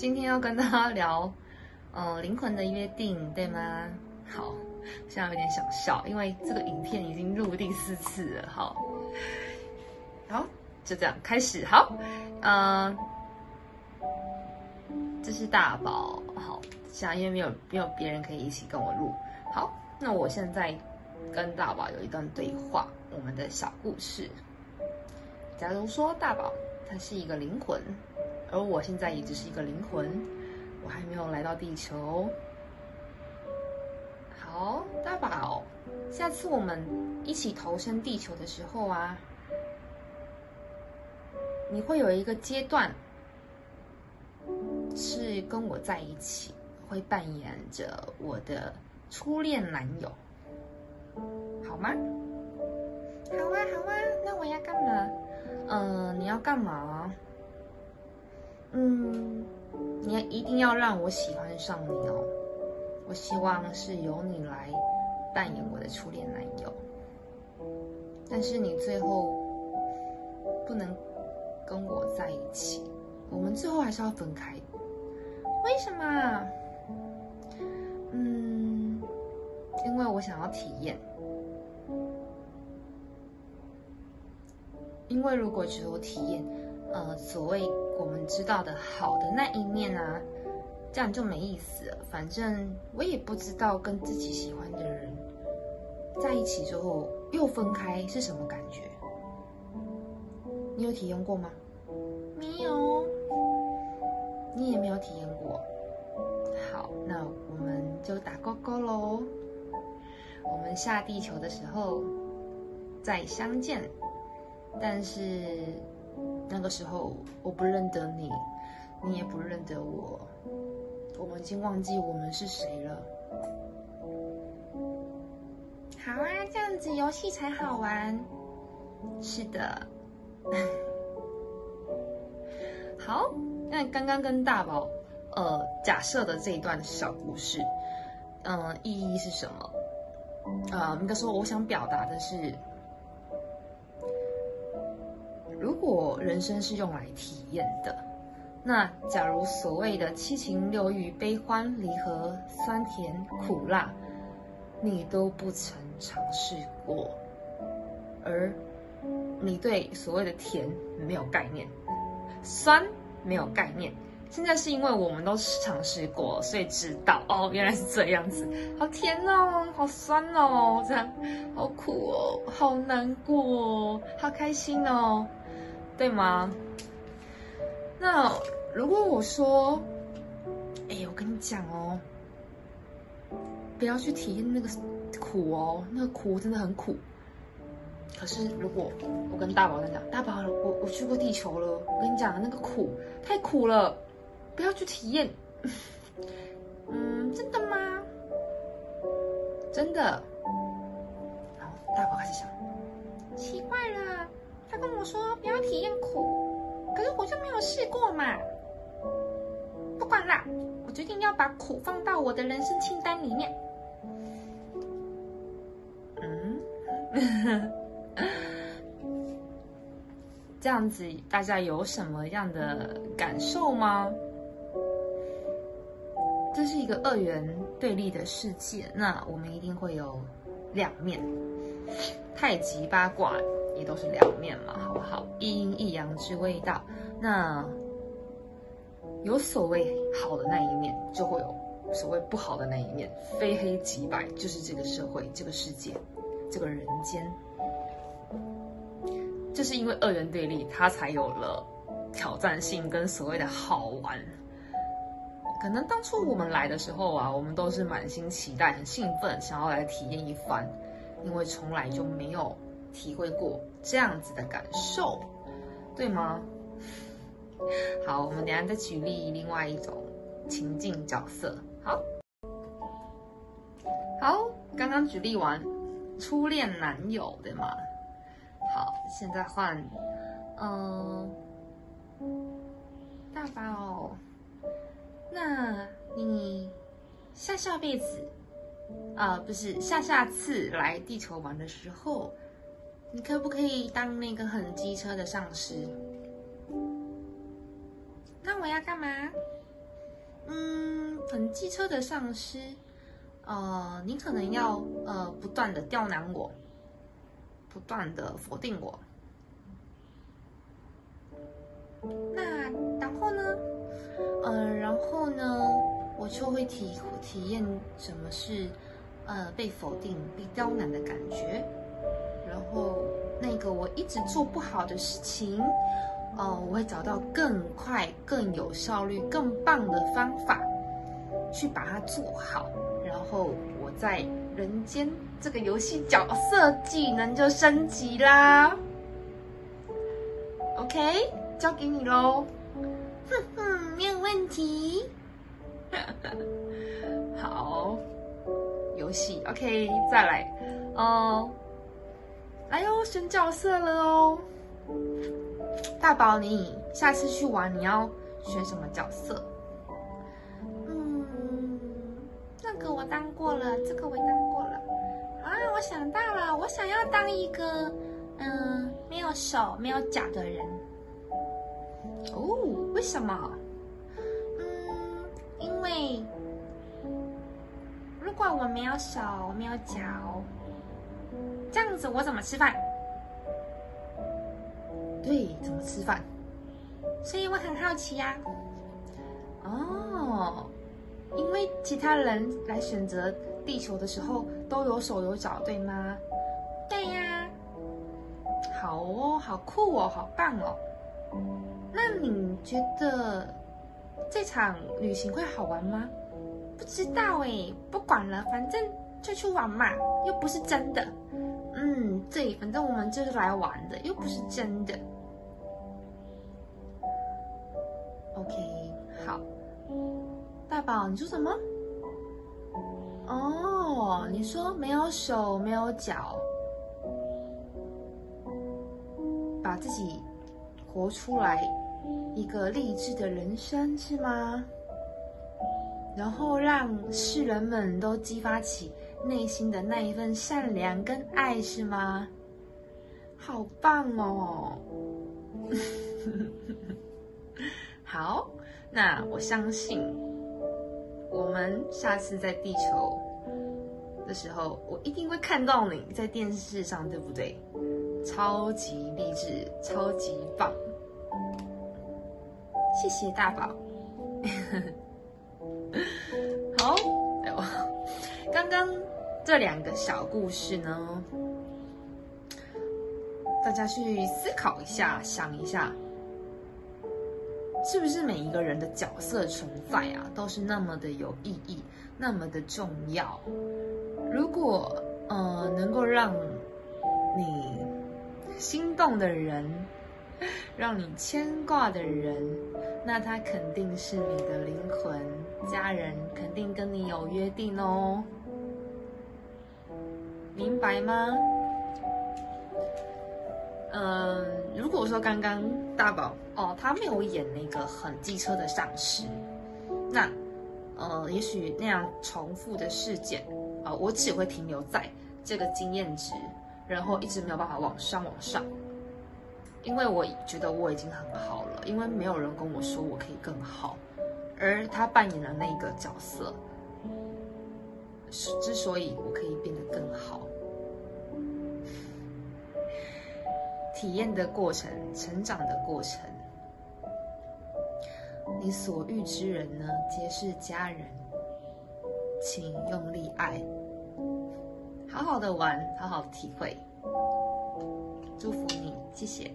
今天要跟大家聊，呃，灵魂的约定，对吗？好，现在有点想笑，因为这个影片已经录第四次了。好，好，就这样开始。好，嗯，这是大宝。好，现在因为没有没有别人可以一起跟我录。好，那我现在跟大宝有一段对话，我们的小故事。假如说大宝他是一个灵魂。而我现在也只是一个灵魂，我还没有来到地球。好，大宝，下次我们一起投身地球的时候啊，你会有一个阶段是跟我在一起，会扮演着我的初恋男友，好吗？好啊，好啊，那我要干嘛？嗯，你要干嘛？嗯，你一定要让我喜欢上你哦！我希望是由你来扮演我的初恋男友，但是你最后不能跟我在一起，我们最后还是要分开。为什么？嗯，因为我想要体验，因为如果只有体验。呃，所谓我们知道的好的那一面啊，这样就没意思了。反正我也不知道跟自己喜欢的人在一起之后又分开是什么感觉。你有体验过吗？没有，你也没有体验过。好，那我们就打勾勾喽。我们下地球的时候再相见，但是。那个时候我不认得你，你也不认得我，我们已经忘记我们是谁了。好啊，这样子游戏才好玩。是的。好，那刚刚跟大宝呃假设的这一段小故事，嗯，意义是什么？啊，应该说我想表达的是。如果人生是用来体验的，那假如所谓的七情六欲、悲欢离合、酸甜苦辣，你都不曾尝试过，而你对所谓的甜没有概念，酸没有概念，现在是因为我们都尝试过，所以知道哦，原来是这样子，好甜哦，好酸哦，这样好苦哦，好难过哦，好开心哦。对吗？那如果我说，哎，我跟你讲哦，不要去体验那个苦哦，那个苦真的很苦。可是如果我跟大宝在讲，大宝，我我去过地球了，我跟你讲，那个苦太苦了，不要去体验。嗯，真的吗？真的。然后大宝开始想，奇怪了。他跟我说不要体验苦，可是我就没有试过嘛。不管啦，我决定要把苦放到我的人生清单里面。嗯，这样子大家有什么样的感受吗？这是一个二元对立的世界，那我们一定会有两面，太极八卦。都是两面嘛，好不好？一阴一阳之谓道。那有所谓好的那一面，就会有所谓不好的那一面，非黑即白，就是这个社会、这个世界、这个人间。就是因为二元对立，它才有了挑战性跟所谓的好玩。可能当初我们来的时候啊，我们都是满心期待、很兴奋，想要来体验一番，因为从来就没有。体会过这样子的感受，对吗？好，我们等下再举例另外一种情境角色。好，好，刚刚举例完初恋男友，对吗？好，现在换，嗯，大宝，那你下下辈子，啊，不是下下次来地球玩的时候。你可不可以当那个很机车的上司？那我要干嘛？嗯，很机车的上司，呃，你可能要呃不断的刁难我，不断的否定我。那然后呢？呃，然后呢，我就会体体验什么是呃被否定、被刁难的感觉。然后那个我一直做不好的事情，哦，我会找到更快、更有效率、更棒的方法去把它做好。然后我在人间这个游戏角色技能就升级啦。OK。交给你喽，哼哼，没有问题。好，游戏 OK，再来哦。来哟，选角色了哦。大宝，你下次去玩你要选什么角色？嗯，那个我当过了，这个我当过了。啊，我想到了，我想要当一个嗯没有手没有脚的人。哦，为什么？嗯，因为如果我没有手我没有脚，这样子我怎么吃饭？对，怎么吃饭？所以我很好奇呀。哦，因为其他人来选择地球的时候都有手有脚，对吗？对呀。好哦，好酷哦，好棒哦。那你觉得这场旅行会好玩吗？不知道哎，不管了，反正就去玩嘛，又不是真的。嗯，对，反正我们就是来玩的，又不是真的。OK，好。大宝，你说什么？哦，你说没有手没有脚，把自己。活出来一个励志的人生是吗？然后让世人们都激发起内心的那一份善良跟爱是吗？好棒哦！好，那我相信我们下次在地球的时候，我一定会看到你在电视上，对不对？超级励志，超级棒！谢谢大宝。刚这两个小故事呢，大家去思考一下，想一下，是不是每一个人的角色存在啊，都是那么的有意义，那么的重要？如果呃，能够让你。心动的人，让你牵挂的人，那他肯定是你的灵魂家人，肯定跟你有约定哦，明白吗？嗯，如果说刚刚大宝哦，他没有演那个很机车的上司，那呃，也许那样重复的事件啊，我只会停留在这个经验值。然后一直没有办法往上往上，因为我觉得我已经很好了，因为没有人跟我说我可以更好，而他扮演了那个角色，之所以我可以变得更好，体验的过程，成长的过程，你所遇之人呢，皆是家人，请用力爱。好好的玩，好好体会，祝福你，谢谢。